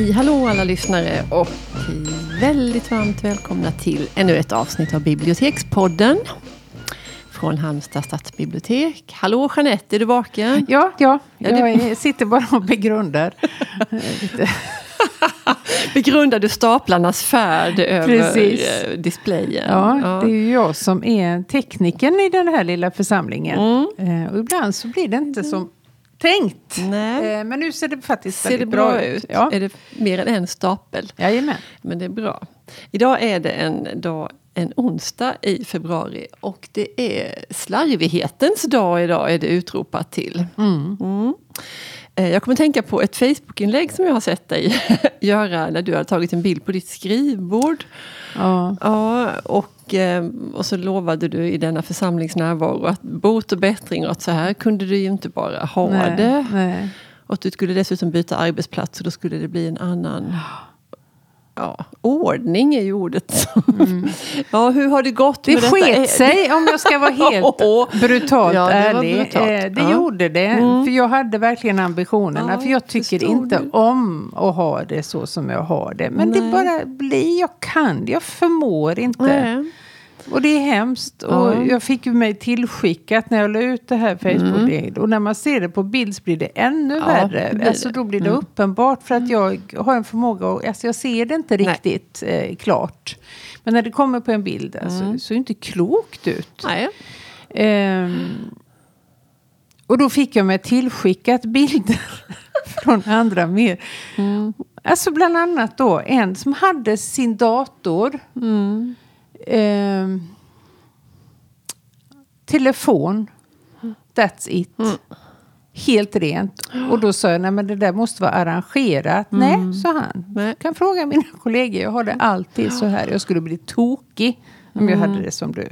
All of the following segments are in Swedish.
Hej hallå alla lyssnare och väldigt varmt välkomna till ännu ett avsnitt av Bibliotekspodden. Från Halmstad stadsbibliotek. Hallå Jeanette, är du vaken? Ja, ja. Ja, jag sitter bara och begrundar. Begrundar du staplarnas färd över Precis. eh, displayen? Ja, det är ju jag som är tekniken i den här lilla församlingen. Mm. Eh, och ibland så blir det inte som tänkt. Nej. Eh, men nu ser det faktiskt Ser det väldigt bra ut? Ja, Är det mer än en stapel? jajamän. Men det är bra. Idag är det en, dag, en onsdag i februari och det är slarvighetens dag idag är det utropat till. Mm. Eh, Jag kommer tänka på ett Facebookinlägg som jag har sett dig göra när du har tagit en bild på ditt skrivbord. Ja. Ja, och, eh, och så lovade du i denna församlings närvaro att bot och bättring och att så här kunde du ju inte bara ha Nej, det. nej. Och att du skulle dessutom byta arbetsplats och då skulle det bli en annan ja, ordning är ju ordet. ja, hur har det gått Det med detta? sket sig om jag ska vara helt brutalt Ja, det var ärlig. brutalt. Eh, det Ja. gjorde det. För jag hade verkligen ambitionerna. Ja, för jag tycker inte du. om att ha det så som jag har det. Men det Nej. bara blir, jag kan, jag förmår inte. Nej. Och det är hemskt. Och Ja. jag fick ju mig tillskickat när jag la ut det här Facebook. Och när man ser det på bild så blir det ännu Ja, värre. blir alltså, då blir det uppenbart för att jag har en förmåga att, alltså jag ser det inte riktigt eh, klart. Men när det kommer på en bild alltså, så är det inte klokt ut. Nej. Ehm, och då fick jag mig tillskickat bilder från andra mer. Alltså bland annat då en som hade sin dator. Ehm, telefon. That's it. Helt rent. Och då sa jag, nej men det där måste vara arrangerat. Nej, sa han. Nej. Kan fråga mina kollegor, jag har det alltid så här. Jag skulle bli tokig om jag hade det som du.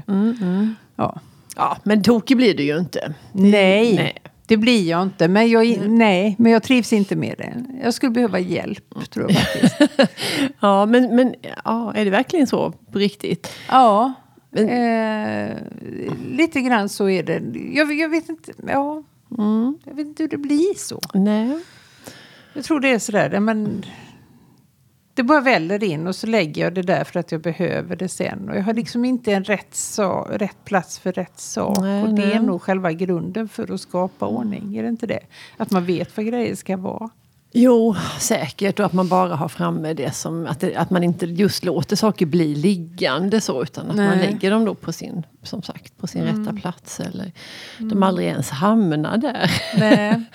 Ja. Ja, men tokig blir du ju inte. Nej, Nej. Det blir jag inte. Men jag, nej, men jag trivs inte med det. Jag skulle behöva hjälp, tror jag faktiskt. Ja, men, men ja, är det verkligen så på riktigt? ja, Men- eh, lite grann så är det. Jag, jag vet inte, ja, jag vet inte hur det blir så. Nej. Jag tror det är sådär, men det bara väller in och så lägger jag det där för att jag behöver det sen. Och jag har liksom inte en rätt, sa, rätt plats för rätt sak. Nej, och det är nej. nog själva grunden för att skapa ordning, är det inte det? Att man vet vad grejer ska vara. Jo, säkert. Och att man bara har framme det som... Att, det, att man inte just låter saker bli liggande så. Utan att man Nej. lägger dem då på sin, som sagt, på sin rätta plats. Eller de aldrig ens hamnar där. Nej.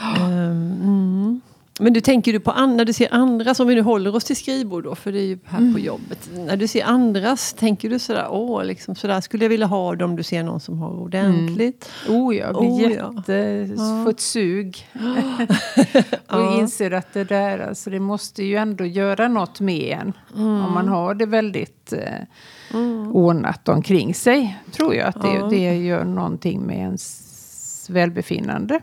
Ehm, mm. Men du tänker du på när du ser andras, om vi nu håller oss till skrivbord då, för det är ju här på jobbet. När du ser andras, tänker du sådär, åh, liksom, sådär skulle jag vilja ha det om du ser någon som har ordentligt. Oh ja, blir Oh ja. jätte... Ett sug. och inser att det där, alltså det måste ju ändå göra något med en. Om man har det väldigt eh, ordnat omkring sig. Tror jag att det, Ja. det gör någonting med ens välbefinnande.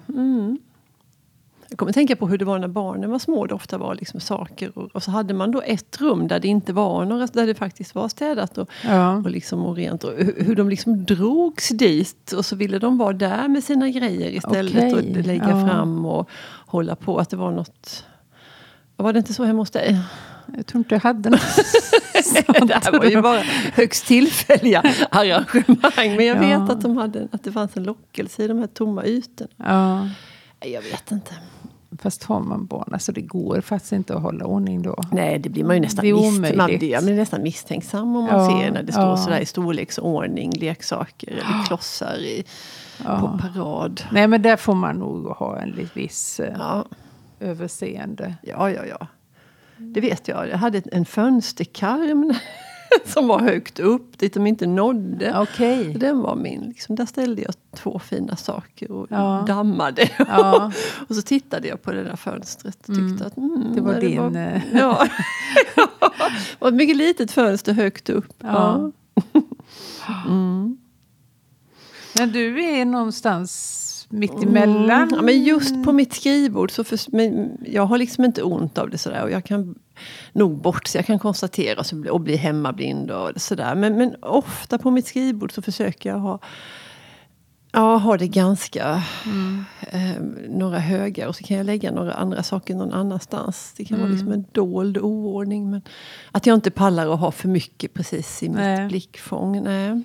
Jag kommer tänka på hur det var när barnen var små. Det ofta var liksom saker. Och, och så hade man då ett rum där det inte var några, där det faktiskt var städat och, Ja. och, liksom, och rent. Och hur, hur de liksom drogs dit. Och så ville de vara där med sina grejer istället. Okej, Och lägga ja. fram och hålla på. Att det var något... Var det inte så hemma hos dig? Jag tror inte jag hade något det här var ju bara högst tillfälliga arrangemang. Men jag vet Ja. att, de hade, att det fanns en lockelse i de här tomma ytorna. Ja. Jag vet inte. Fast har man barn, alltså det går faktiskt inte att hålla ordning då. Nej, det blir man ju nästan, Det är misst- man blir, blir nästan misstänksam om man Ja, ser när det står ja. sådär i storleksordning, leksaker eller klossar i, på parad. Nej men där får man nog ha en viss eh, Ja, överseende. ja, ja. ja. Det vet jag. Jag hade en fönsterkarm som var högt upp, dit de inte nådde. Okej. Den var min. Liksom. Där ställde jag två fina saker och Ja. dammade. Ja. och så tittade jag på det där fönstret och tyckte att mm, Det var din, var, eh, ja. det var ett mycket litet fönster högt upp. Ja. Ja. Men du är någonstans mitt emellan. Mm. Ja, men just på mitt skrivbord så för, men jag har liksom inte ont av det sådär. Och jag kan nog bortse, jag kan konstatera så, och bli hemmablind och sådär. Men, men ofta på mitt skrivbord så försöker jag ha Ja, har det ganska mm. eh, några högar och så kan jag lägga några andra saker någon annanstans. Det kan mm. vara liksom en dold oordning. Men att jag inte pallar att ha för mycket precis i nej. mitt blickfång. Nej.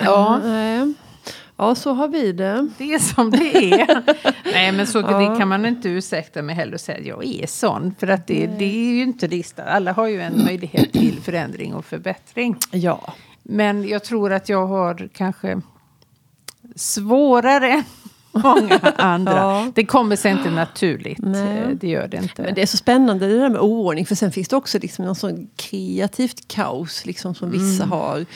Ja. nej. Ja, så har vi det. Det är som det är. Nej, men så ja. det kan man inte ursäkta mig heller och säga att jag är sån. För att det, det är ju inte listat. Alla har ju en möjlighet till förändring och förbättring. Ja. Men jag tror att jag har kanske svårare många andra. Ja. Det kommer sig inte naturligt. Nej. Det gör det inte. Men det är så spännande det där med oordning. För sen finns det också liksom någon sån kreativt kaos liksom, som vissa mm. har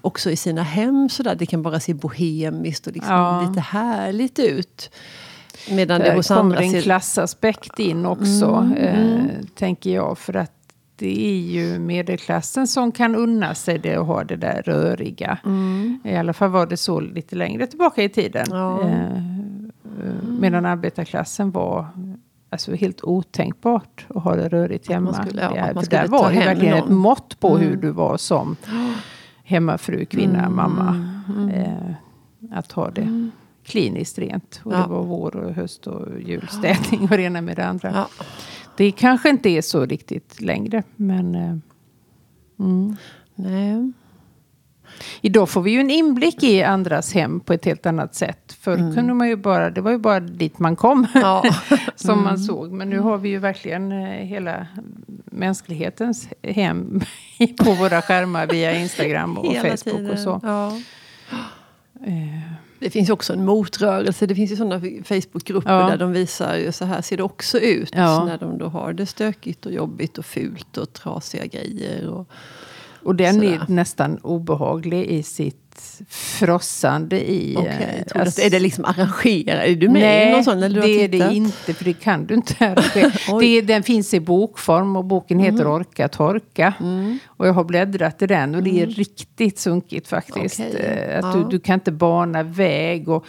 också i sina hem. Sådär. Det kan bara se bohemiskt och liksom ja. lite härligt ut. Medan Där det hos kommer en ser... klassaspekt in också, mm, eh, mm. tänker jag. För att det är ju medelklassen som kan unna sig det och ha det där röriga. Mm. I alla fall var det så lite längre tillbaka i tiden. Ja. Eh, eh medan arbetarklassen var alltså, helt otänkbart att ha det rörigt hemma. Skulle, ja, det, där var ju verkligen någon. ett mått på hur mm. du var som hemmafru, kvinna, mm. mamma. Mm. Eh, att ha det mm. kliniskt rent. Och ja. det var vår och höst och julstädning och det ena med det andra. Ja. Det kanske inte är så riktigt längre. Men eh, mm. Nej. Idag får vi ju en inblick i andras hem på ett helt annat sätt. Förr mm. kunde man ju bara, det var ju bara dit man kom ja. som mm. man såg. Men nu har vi ju verkligen eh, hela mänsklighetens hem på våra skärmar via Instagram och hela Facebook tiden. och så. Ja. Eh. Det finns också en motrörelse. Det finns ju sådana Facebookgrupper ja. där de visar så här ser det också ut. Ja. När de då har det stökigt och jobbigt och fult och trasiga grejer. Och, och den sådär. är nästan obehaglig i sitt frossande i... Okay, eh, alltså, är det liksom arrangerat? Är du med nej, i någon sån? Eller det är det inte, för det kan du inte arrangera. den finns i bokform och boken heter mm. Orka torka. Mm. Och jag har bläddrat i den och det är mm. riktigt sunkigt faktiskt. Okay. Eh, att ja. du, du kan inte bana väg och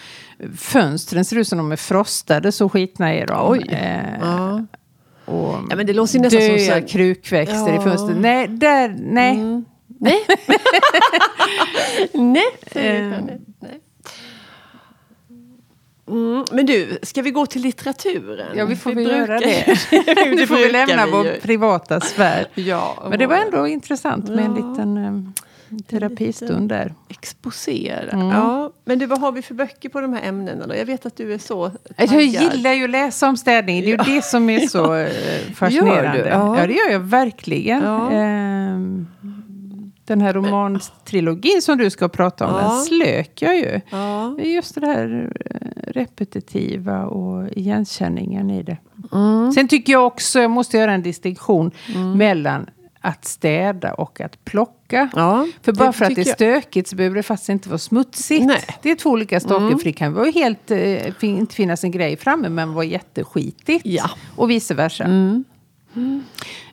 fönstren ser ut som de är frostade, så skitna är de. Oj. Eh, ja. Och ja, men det låter ju nästan som så krukväxter ja. i fönstret. Nej, där, nej. Mm. Nej. nej, um. nej. Mm, men du, ska vi gå till litteraturen? Ja, vi får vi väl göra det. nu får vi lämna vi vår privata sfär. ja, men det var ändå intressant med en liten um, terapistund där. Exposera. Mm. Ja, men du, vad har vi för böcker på de här ämnena då? Jag vet att du är så taggad. Jag gillar ju att läsa om städning. Det är ju det som är så ja. Eh, fascinerande. Gör du? Ja. ja, det gör jag verkligen. Ja. Um, den här romantrilogin som du ska prata om, ja. den slök jag ju. Ja. Just det här eh, repetitiva och igenkänningen i det. Mm. Sen tycker jag också, jag måste göra en distinktion mm. mellan att städa och att plocka. Ja, för bara för att det är stökigt så behöver det faktiskt inte vara smutsigt. Nej. Det är två olika saker. Mm. För det kan vara helt, eh, inte finnas en grej framme men vara jätteskitigt. Ja. Och vice versa. Mm. Mm.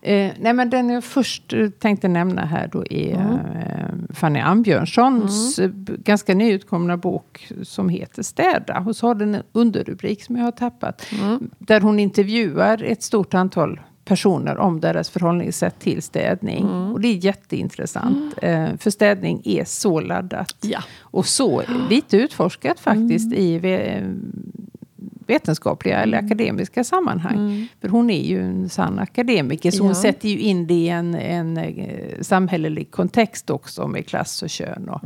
Eh, nej, men den jag först eh, tänkte nämna här då är mm. eh, Fanny Ambjörnssons mm. Ganska nyutkomna bok som heter Städa. Och så har den en underrubrik som jag har tappat. Mm. Där hon intervjuar ett stort antal personer om deras förhållningssätt till städning. Mm. Och det är jätteintressant. Mm. Eh, för städning är så laddat. Ja. Och så lite utforskat faktiskt mm. i vetenskapliga eller mm. akademiska sammanhang. Mm. För hon är ju en sann akademiker, så hon sätter ju in det i en, en eh, samhällelig kontext också med klass och kön och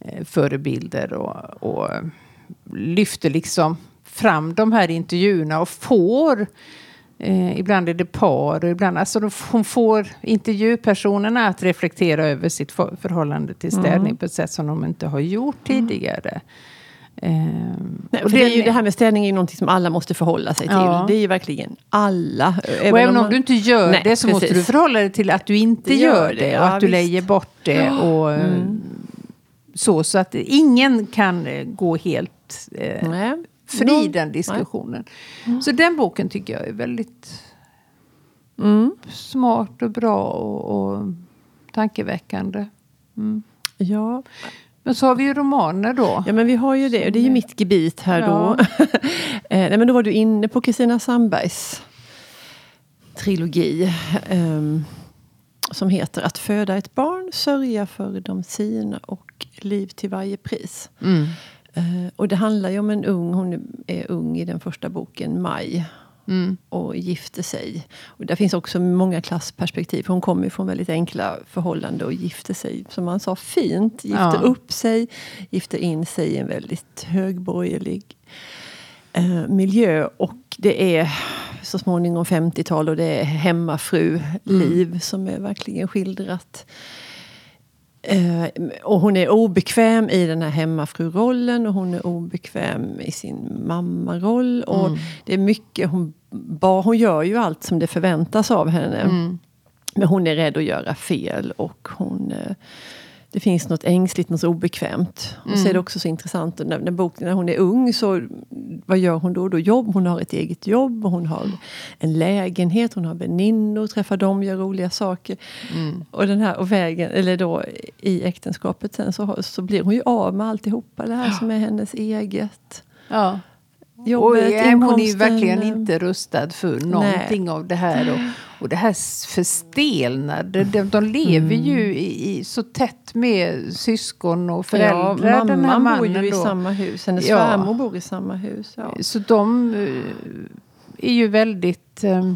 eh, förebilder och, och lyfter liksom fram de här intervjuerna och får Eh, ibland är det par och ibland, alltså hon får intervjupersonerna att reflektera över sitt för, förhållande till städning mm. på ett sätt som de inte har gjort tidigare. Ehm, Nej, det, är ju, det här med städning är ju någonting som alla måste förhålla sig till. Ja. Det är ju verkligen alla. Även och även om, man, du inte gör nej, det så precis. måste du förhålla dig till att du inte det gör det. och att du lägger bort det. Och, mm. så, så att ingen kan eh, gå helt eh, fri den diskussionen. Mm. Så den boken tycker jag är väldigt mm. smart och bra och, och tankeväckande. Mm. Ja. Men så har vi ju romaner då. Ja men vi har ju det och det är ju mitt gebit här ja. då. eh, nej, men då var du inne på Kristina Sandbergs trilogi. Um, som heter Att föda ett barn, sörja för de sina och liv till varje pris. Mm. Eh, och det handlar ju om en ung, hon är ung i den första boken, Maj. Mm. Och gifter sig. Och där finns också många klassperspektiv. Hon kommer från väldigt enkla förhållanden och gifter sig, som man sa, fint. Gifter Ja. upp sig, gifter in sig i en väldigt högborgerlig eh, miljö. Och det är så småningom 50-tal och det är hemmafru-liv som är verkligen skildrat. Eh, och hon är obekväm i den här hemmafrurollen och hon är obekväm i sin mammaroll. Och det är mycket, hon, hon gör ju allt som det förväntas av henne. Mm. Men hon är rädd att göra fel och hon... eh, Det finns något ängsligt, något obekvämt. Och så är det också så intressant, när, när, bok, när hon är ung, så vad gör hon då? då? Jobb, hon har ett eget jobb, och hon har en lägenhet, hon har väninnor, träffar dem, gör roliga saker. Och, den här, och vägen, eller då i äktenskapet sen så, så blir hon ju av med alltihopa det här som är hennes eget. Ja. Jobbet, och, eh, hon är verkligen eh, inte rustad för någonting av det här. Och, och det här förstelnade. De, de lever Mm. ju i, i, så tätt med syskon och föräldrar. Ja, mamman mannen bor ju i då. samma hus. Hennes Ja. svärmor bor i samma hus. Ja. Så de eh, är ju väldigt... eh,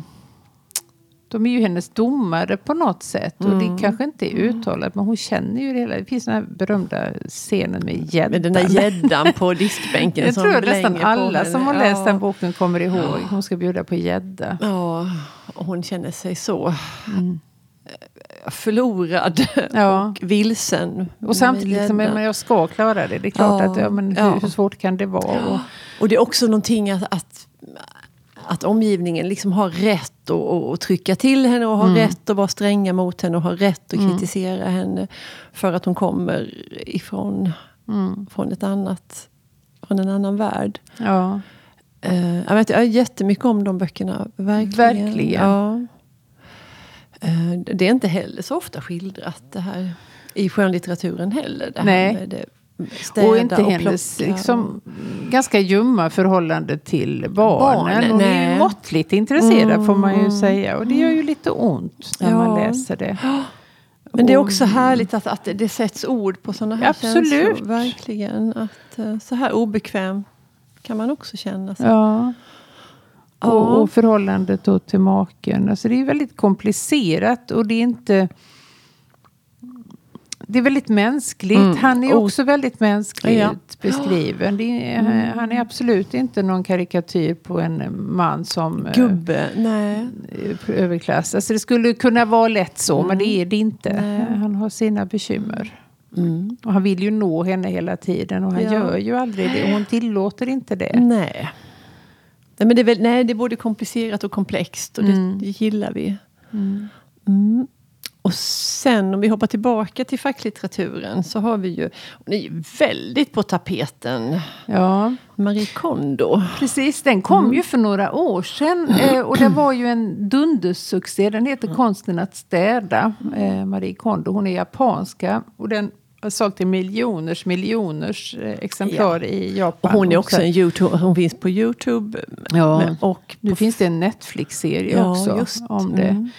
De är ju hennes domare på något sätt. Och Mm. det kanske inte är uttalat, men hon känner ju det hela. Det finns den här berömda scenen med gäddan. Med den där gäddan på diskbänken. Jag tror att nästan alla som har läst ja. den boken kommer ihåg. Hon ska bjuda på gädda. Ja, och hon känner sig så eh, förlorad Ja. och vilsen. Och samtidigt liksom, men jag ska klara det. Det är klart Ja, att ja, men ja. hur, hur svårt kan det vara? Och, Och det är också någonting att, att, att omgivningen liksom har rätt att, trycka till henne och har Mm. rätt att vara stränga mot henne och har rätt att kritisera henne. För att hon kommer ifrån Mm. från, ett annat, från en annan värld. ja. Uh, jag, vet, jag har jättemycket om de böckerna. Verkligen. Verkligen. Ja. Eh, det är inte heller så ofta skildrat det här i skönlitteraturen heller. Det Nej. Här med det, städa Och inte och hennes liksom, ganska ljumma förhållande till barnen. Barnen, Hon är ju måttligt intresserad får man ju säga. Och det gör ju lite ont när man Ja. läser det. Men det är Och- också härligt att, att det sätts ord på sådana här Absolut. känslor. Verkligen. Att, eh, så här obekväm kan man också känna sig. Ja. Och, och förhållandet till maken. Alltså det är väldigt komplicerat och det är inte... Det är väldigt mänskligt. Mm. Han är Och- också väldigt mänskligt Ja. beskriven. Är, Han är absolut inte någon karikatyr på en man som eh, Gubbe, nej. eh, överklass. Alltså det skulle kunna vara lätt så, men det är det inte. Nej. Han har sina bekymmer. Mm. Och han vill ju nå henne hela tiden och han Ja. gör ju aldrig det. Och hon tillåter inte det. Nej. Nej, men det är, väl, nej, det är både komplicerat och komplext och det, Mm. det gillar vi. Mm. Och sen om vi hoppar tillbaka till facklitteraturen så har vi ju, hon är ju väldigt på tapeten, Ja. Marie Kondo. Precis, den kom ju för några år sedan eh, och det var ju en dundersuccé. Den heter Konsten att städa, eh, Marie Kondo. Hon är japanska och den har sålt till miljoners miljoners eh, exemplar i Och Japan. hon är Och också så- en YouTube, hon finns på Youtube. Ja. Och Nu finns det en Netflix-serie Ja, också om det. Mm.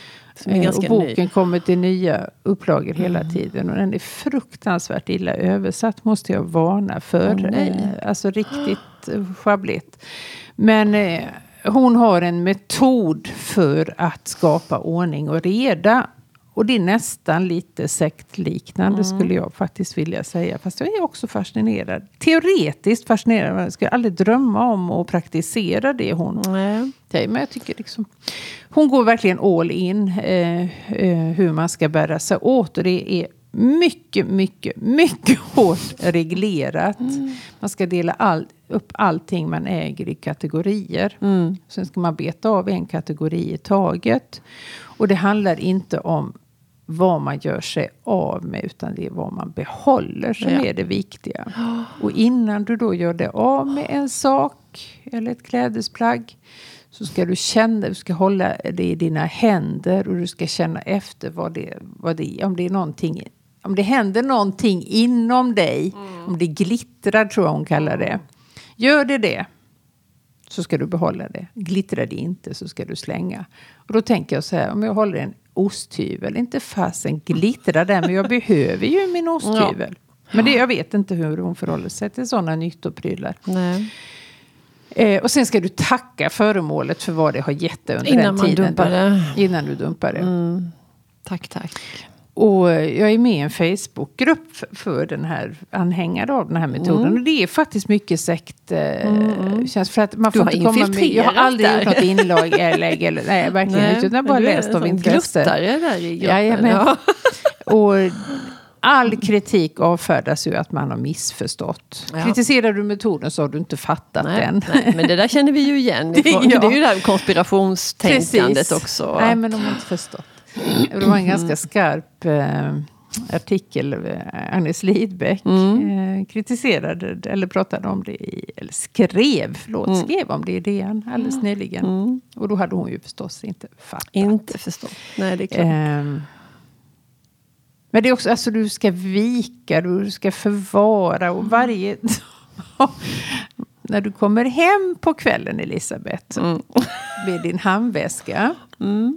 Eh, och ny. boken kommer till nya upplagor hela tiden. Och den är fruktansvärt illa översatt måste jag varna för. Eh, alltså riktigt sjabbligt. Men eh, hon har en metod för att skapa ordning och reda. Och det är nästan lite sektliknande skulle jag faktiskt vilja säga. Fast jag är också fascinerad. Teoretiskt fascinerad. Jag skulle aldrig drömma om att praktisera det hon. Nej, men jag tycker liksom, hon går verkligen all in eh, eh, hur man ska bära sig åt. Och det är mycket, mycket, mycket hårt reglerat. Man ska dela all, upp allting man äger i kategorier. Mm. Sen ska man beta av en kategori i taget. Och det handlar inte om vad man gör sig av med utan det är vad man behåller som Ja. är det viktiga. Och innan du då gör dig av med en sak eller ett klädesplagg så ska du känna, du ska hålla det i dina händer och du ska känna efter vad det, vad det om det är någonting om det händer någonting inom dig, om det glittrar tror jag hon kallar det. Gör det det, så ska du behålla det. Glittrar det inte så ska du slänga. Och då tänker jag så här, om jag håller en osthyvel. Inte fasen glittrar den, men jag behöver ju min osthyvel. Men det, jag vet inte hur hon förhåller sig till sådana nyttoprylar. Nej. Eh, och sen ska du tacka föremålet för vad det har gett dig under Innan den man tiden. dumpar då- det. Innan du dumpar det. Tack, tack. Och eh, jag är med i en Facebookgrupp för den här anhängare av den här metoden. Mm. Och det är faktiskt mycket sekt... Eh, känns för att man Du får har inte komma med, Jag har aldrig där. gjort något inlägg eller, eller nej, verkligen inte. Utan jag har bara du läst av intresse. Där i gruppen. Ja. Och all kritik avfärdas ju att man har missförstått. Ja. Kritiserar du metoden så har du inte fattat Nej, den. nej, men det där känner vi ju igen. Det- ja. det är ju det här konspirationstänkandet Precis. också. Nej, men de har inte förstått. Det var en ganska skarp eh, artikel. eh, Agnes Lidbeck eh, kritiserade, eller pratade om det, i, eller skrev, förlåt, skrev om det i DN alldeles nyligen. Och då hade hon ju förstås inte fattat. Inte förstått. Nej, det är klart. Ehm, men det är också, alltså du ska vika, du ska förvara och varje... När du kommer hem på kvällen Elisabeth med din handväska.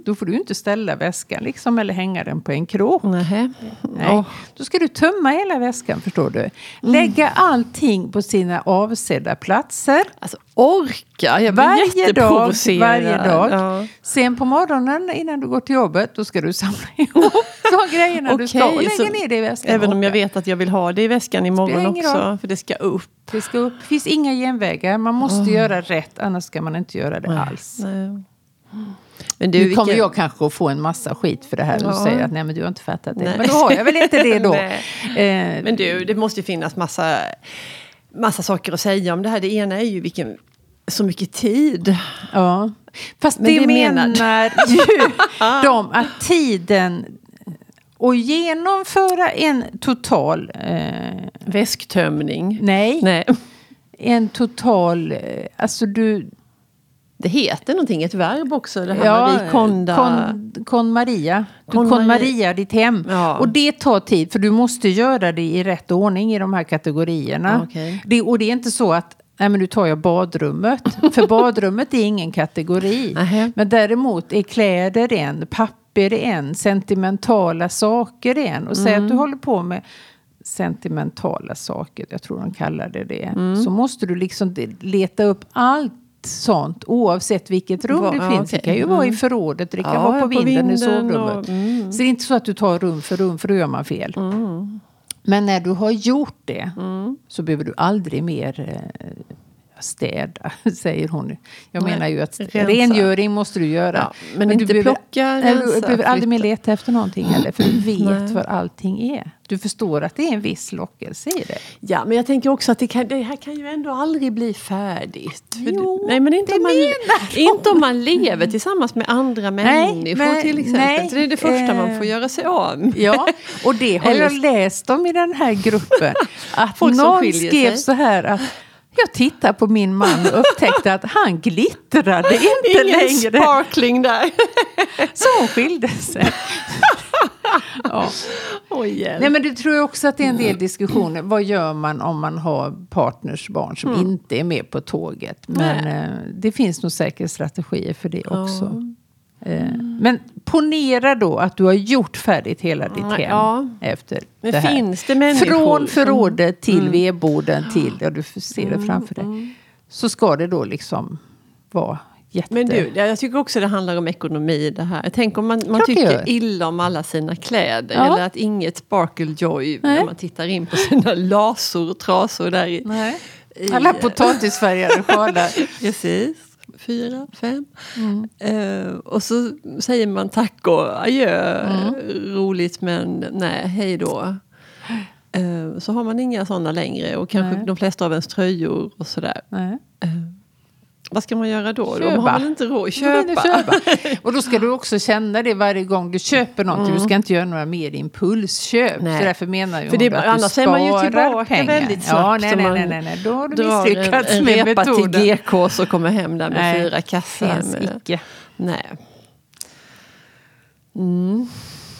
Då får du inte ställa väskan liksom eller hänga den på en krok. Nähä. Nej. Åh. Då ska du tömma hela väskan förstår du. Lägga allting på sina avsedda platser. Alltså orka, jag blir Varje dag, varje dag. Ja. Sen på morgonen innan du går till jobbet, då ska du samla ihop de grejerna du ska och lägga ner det i väskan. Även om jag vet att jag vill ha det i väskan imorgon också. roll. För det ska upp. Det ska upp. Finns inga genvägar. Man måste göra rätt, annars ska man inte göra det alls. Nej. Men du, Nu kommer vilken- jag kanske att få en massa skit för det här. Och Ja. säger att nej men du har inte fattat det. Nej. Men då har jag väl inte det då. Eh, Men du, det måste ju finnas massa, massa saker att säga om det här. Det ena är ju vilken, så mycket tid. Ja. Fast Men det, det menar- menar ju de att tiden och genomföra en total... Eh, Väsktömning. nej, Nej. en total... Eh, alltså du... Det heter någonting, ett verb också. Det här Ja, Marie Konda. Kon, kon Maria. Du Kon kon Maria. Maria ditt hem. Ja. Och det tar tid för du måste göra det i rätt ordning i de här kategorierna. Okej. Det, och det är inte så att Nej men nu tar jag badrummet. För badrummet är ingen kategori. Men däremot är kläder en, papper en, sentimentala saker en. Och säg Mm. att du håller på med sentimentala saker, jag tror de kallar det det. Mm. Så måste du liksom leta upp allt sånt oavsett vilket rum Va- det finns. Det okej. kan ju vara i Mm. förrådet, det kan Ja, vara på, på vinden, i vinden sovrummet. och- mm. Så det är inte så att du tar rum för rum, för då gör man fel. Men när du har gjort det Mm. så behöver du aldrig mer eh, städa, säger hon. Jag Nej, menar ju att rensa. rengöring måste du göra. Ja, men du inte behöver, plocka, nej, Du rensa, behöver aldrig mer leta efter någonting heller. För du vet Nej. vad allting är. Du förstår att det är en viss lockelse i det. Ja, men jag tänker också att det, kan, det här kan ju ändå aldrig bli färdigt. Jo, du, nej, men inte det om, man, menar inte om man lever tillsammans med andra människor men- till exempel. nej, det är det första man eh, får göra sig av. Ja, och det har jag läst om i den här gruppen. Att Folk någon skrev sig. så här att jag tittade på min man och upptäckte att han glittrade inte Ingen längre. sparkling där. Så hon skilde sig. ja. Hjälp. Nej men det tror jag också att det är en del diskussioner. Vad gör man om man har partners barn som inte är med på tåget? Men eh, det finns nog säkert strategier för det också. Eh, men ponera då att du har gjort färdigt hela ditt Mm, hem ja. efter Men det här. finns det människor Från förrådet till vedboden till, ja du ser det framför dig. Mm. Så ska det då liksom vara jätte... Men du, jag tycker också det handlar om ekonomi det här. Tänk om man, man Klart tycker illa om alla sina kläder. Ja. Eller att inget sparkle joy Nej. när man tittar in på sina lasor och trasor där i. Nej. i Alla potatisfärgade sjalar. Precis. Fyra, fem. Mm. Eh, och så säger man tack och adjö. Mm. Roligt men nej, hej då. Eh, så har man inga sådana längre och kanske Nej. de flesta av ens tröjor och sådär. Nej. Vad ska man göra då? Köpa. De har väl inte råd att köpa? köpa. Och då ska du också känna det varje gång du köper någonting. Du ska inte göra några mer impulsköp. Nej. Så därför menar ju För hon det- att du annars är man ju sparar tillbaka pengar. väldigt Ja, snabbt, nej, så nej, man nej, nej, nej. Då har du misslyckats en, en med repa metoden. till GK så kommer hem där med Nej, fyra kassar. Finns Med, icke. nej. Mm.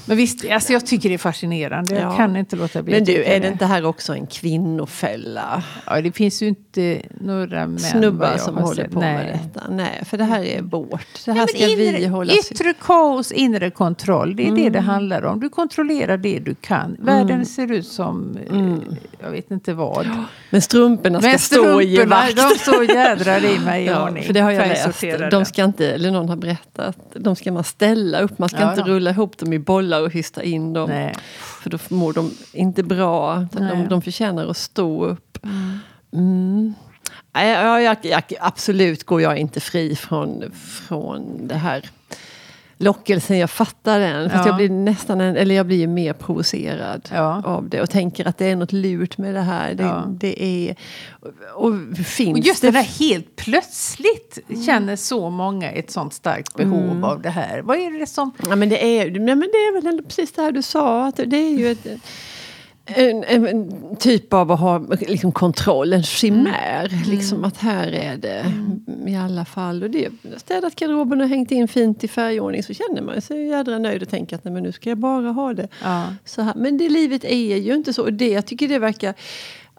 Men visst, alltså jag tycker det är fascinerande. Jag Ja. kan inte låta bli Men du, är det inte här också en kvinnofälla? Ja, det finns ju inte några män Snubbar jag som håller sett. på Nej. med detta. Nej, för det här är vårt. Det här Nej, ska men vi inre, hålla Yttre kaos, inre kontroll. Det är Mm. det det handlar om. Du kontrollerar det du kan. Världen ser ut som, eh, Mm. jag vet inte vad. Men strumporna ska Men stå och ge strumporna, vakt. de står jädrar i mig i Ja, ordning. för det har jag läst. De ska inte, eller någon har berättat, de ska man ställa upp. Man ska Ja, inte rulla ihop dem i bollar och hysta in dem. Nej. För då mår de inte bra. De, de förtjänar att stå upp. Mm. Nej, ja, jag, jag, absolut går jag inte fri från, från det här lockelsen. Jag fattar den. Fast Ja. jag blir nästan en, eller jag blir ju mer provocerad Ja. av det. Och tänker att det är något lurt med det här. Det, Ja. det är... Och, och finns Och just det det där helt plötsligt Mm. känner så många ett sånt starkt behov av det här. Vad är det som... Ja, men det, är, nej, men det är väl precis det här du sa. Att det är ju ett, en, en, typ av att ha liksom, kontroll, en chimär. Mm. Liksom att här är det i alla fall. Och det, städat garderoben och hängt in fint i färgordning så känner man sig jädra nöjd och tänker att nej, men nu ska jag bara ha det Ja. så här. Men det livet är ju inte så. Och det, jag tycker det verkar...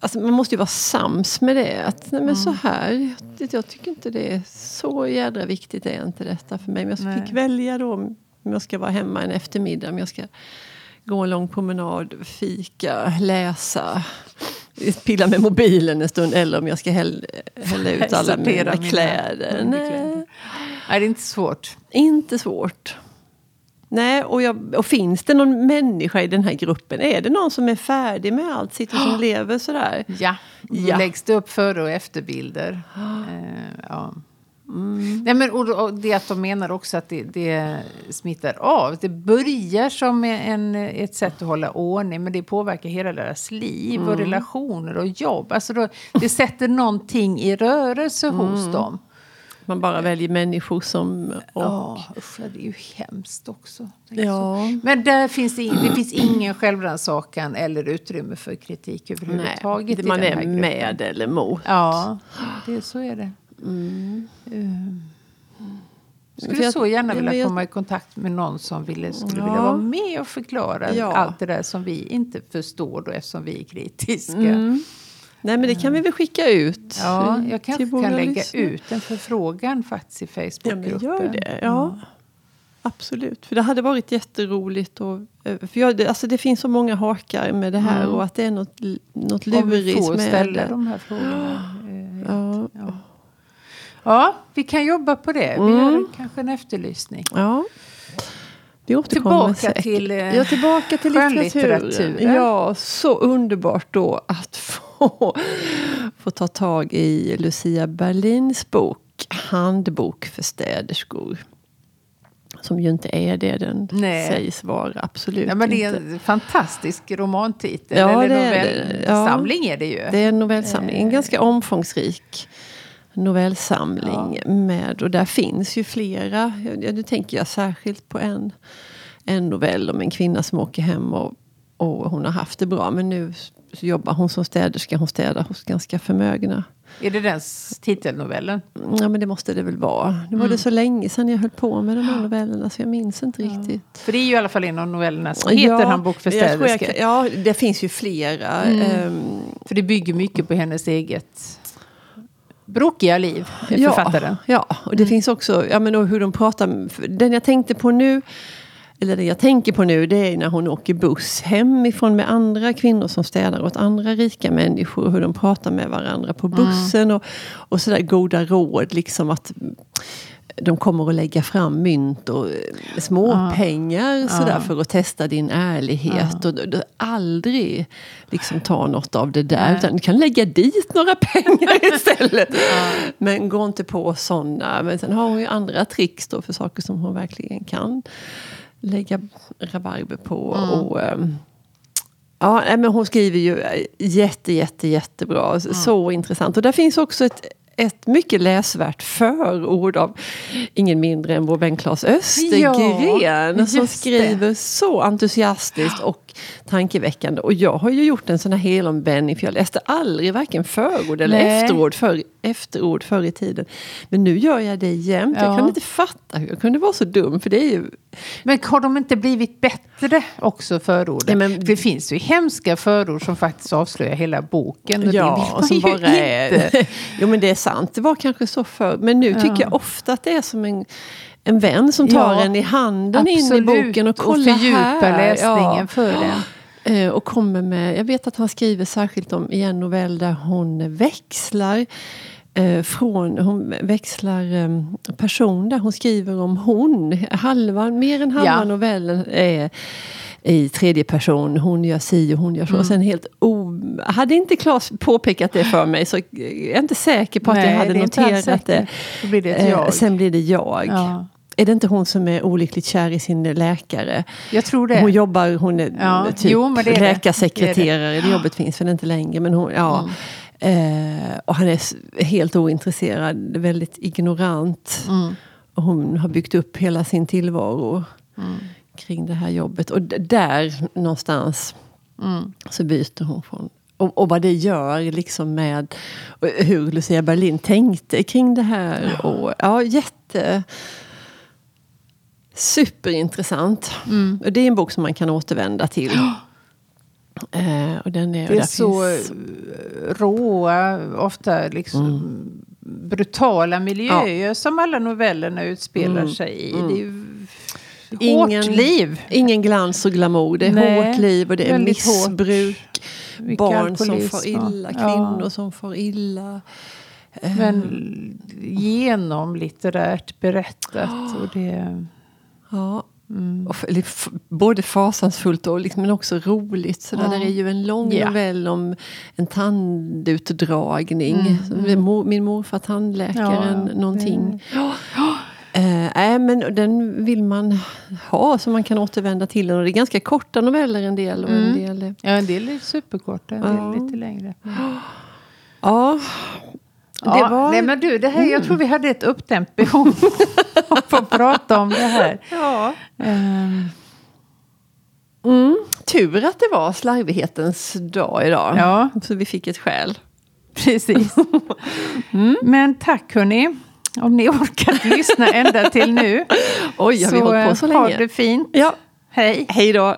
Alltså man måste ju vara sams med det. Att, nej, men så här, jag, jag tycker inte det är så jädra viktigt är inte detta för mig. Men jag Nej. fick välja då om jag ska vara hemma en eftermiddag. Om jag ska gå en lång promenad, fika, läsa. Pilla med mobilen en stund eller om jag ska häll, hälla ut alla Sortera mina mina kläder. Nej, Nej, det är inte svårt. inte svårt. Nej, och, jag, och finns det någon människa i den här gruppen? Är det någon som är färdig med allt sitt och som lever sådär? Ja, Ja. läggs det upp före och efterbilder. Eh, ja. Nej, men, och, och det att de menar också att det, det smittar av. Det börjar som en, ett sätt att hålla ordning men det påverkar hela deras liv och relationer och jobb. Alltså då, det sätter någonting i rörelse hos dem. Man bara väljer människor som... Och, Ja, usch, det är ju hemskt också. Ja. Men där finns det, det finns ingen självrannsakan eller utrymme för kritik Nej, överhuvudtaget. i man är med eller mot. Ja, det, så är det. Mm. Um, skulle jag- så gärna ja, vilja jag- komma i kontakt med någon som ville, skulle Ja. vilja vara med och förklara Ja. allt det där som vi inte förstår då eftersom vi är kritiska. Mm. Nej men det kan vi väl skicka ut. Ja, jag kanske kan lägga lyssnare. ut en förfrågan faktiskt i Ja Facebookgruppen. gör det. Ja. Absolut, för det hade varit jätteroligt. Och, för jag, det, alltså det finns så många hakar med det här Mm. och att det är något, något Om vi lurigt får med ställa det. de här frågorna. eh, Ja. Ja. Ja, vi kan jobba på det. Vi Mm. gör kanske en efterlysning. Ja. Vi återkommer Tillbaka säkert. till, eh, ja, tillbaka till litteraturen. Ja, så underbart då att få, få ta tag i Lucia Berlins bok Handbok för städerskor. Som ju inte är det den Nej. sägs vara, absolut Ja, men det är inte. en fantastisk romantitel. Ja, eller det är det. Ja. novellsamling är det ju. Det är en novellsamling, en Eh. ganska omfångsrik novellsamling. Med, och där finns ju flera. Ja, nu tänker jag särskilt på en, en novell om en kvinna som åker hem och, och hon har haft det bra. Men nu jobbar hon som städerska. Hon städar hos ganska förmögna. Är det den titelnovellen? Ja men det måste det väl vara. Nu var Mm. det så länge sedan jag höll på med de här novellerna så jag minns inte riktigt. För det är ju i alla fall en av novellerna som heter Ja, Handbok för städerskor. kan- Ja, det finns ju flera. Ehm, För det bygger mycket på hennes eget brokiga liv, författaren. Ja, och det finns också, ja men och hur de pratar, den jag tänkte på nu, eller det jag tänker på nu, det är när hon åker buss hemifrån med andra kvinnor som städar åt andra rika människor. Hur de pratar med varandra på bussen och, och sådär goda råd, liksom att de kommer att lägga fram mynt och eh, småpengar sådär för att testa din ärlighet. Och du, du aldrig liksom ta något av det där. Nej. Utan du kan lägga dit några pengar istället. Men gå inte på sådana. Men sen har hon ju andra tricks då för saker som hon verkligen kan lägga rabarber på. Och, ehm, Ja, men hon skriver ju jätte, jätte, jättebra. Så intressant. Och där finns också ett, ett mycket läsvärt förord av ingen mindre än vår vän Claes Östergren. Ja, som skriver så entusiastiskt och tankeväckande. Och jag har ju gjort en sån här helomvändning för jag läste aldrig varken förord eller Nej. efterord förr, efterord förr i tiden. Men nu gör jag det jämt. Jag Ja. kan inte fatta hur jag kunde vara så dum. För det är ju Men har de inte blivit bättre också förorden? Ja, men- För det finns ju hemska förord som faktiskt avslöjar hela boken. Och det Ja, vill man som ju bara inte. är... Jo men det är sant, det var kanske så förr. Men nu tycker jag ofta att det är som en, en vän som tar Ja, en i handen in i Absolut, boken och kollar fördjupa här. läsningen Ja. för den. Eh, Och kommer med, jag vet att han skriver särskilt om i en novell där hon växlar eh, från, hon växlar eh, person där hon skriver om hon. Halva, mer än halva novellen är i tredje person. Hon gör si och hon gör så. Mm. Och sen helt o... Hade inte Claes påpekat det för mig så jag är inte säker på att jag hade det noterat det. Då blir det Eh, jag. Sen blir det jag. Ja. Är det inte hon som är olyckligt kär i sin läkare? Jag tror det. Hon jobbar, hon är Ja, typ jo, men det är det. läkarsekreterare. Det är Det, jobbet finns väl inte längre. Men hon, ja. Eh, och han är helt ointresserad, väldigt ignorant. Mm. Och hon har byggt upp hela sin tillvaro Mm. kring det här jobbet. Och där någonstans Mm. så byter hon från och, och vad det gör liksom med och hur Lucia Berlin tänkte kring det här. Och, ja, jätte... Superintressant. Mm. Och det är en bok som man kan återvända till. Eh, och den är, Det är så finns- eh, råa, ofta liksom Mm. brutala miljöer som alla novellerna utspelar Mm. sig i. Mm. Det är ju hårt Ingen- liv. Ingen glans och glamour. Det är Nej, hårt liv och det är missbruk. Barn som far illa, kvinnor Ja. som far illa. Eh, Men genomlitterärt berättat. Och det, Ja. mm. Både fasansfullt och liksom, men också roligt. Så där, Ja. är ju en lång Ja. novell om en tandutdragning. Mm, mm. Min morfar tandläkaren, Ja, någonting. Eh, nej, men den vill man ha så man kan återvända till den. Och det är ganska korta noveller en del. Och en Mm. del eh, Ja, en del är superkorta, en del Ja. lite längre. ja, det Ja, var... Nej men du, det här, jag tror vi hade ett uppdämt behov av att prata om det här. ja. Ehm, Mm. Tur att det var slarvighetens dag idag. ja, Så vi fick ett skäl. precis. Men tack hörni, om ni orkat lyssna ända till nu. Oj, har vi hållit på så eh, ha länge? det fint. Ja, Hej. hej då.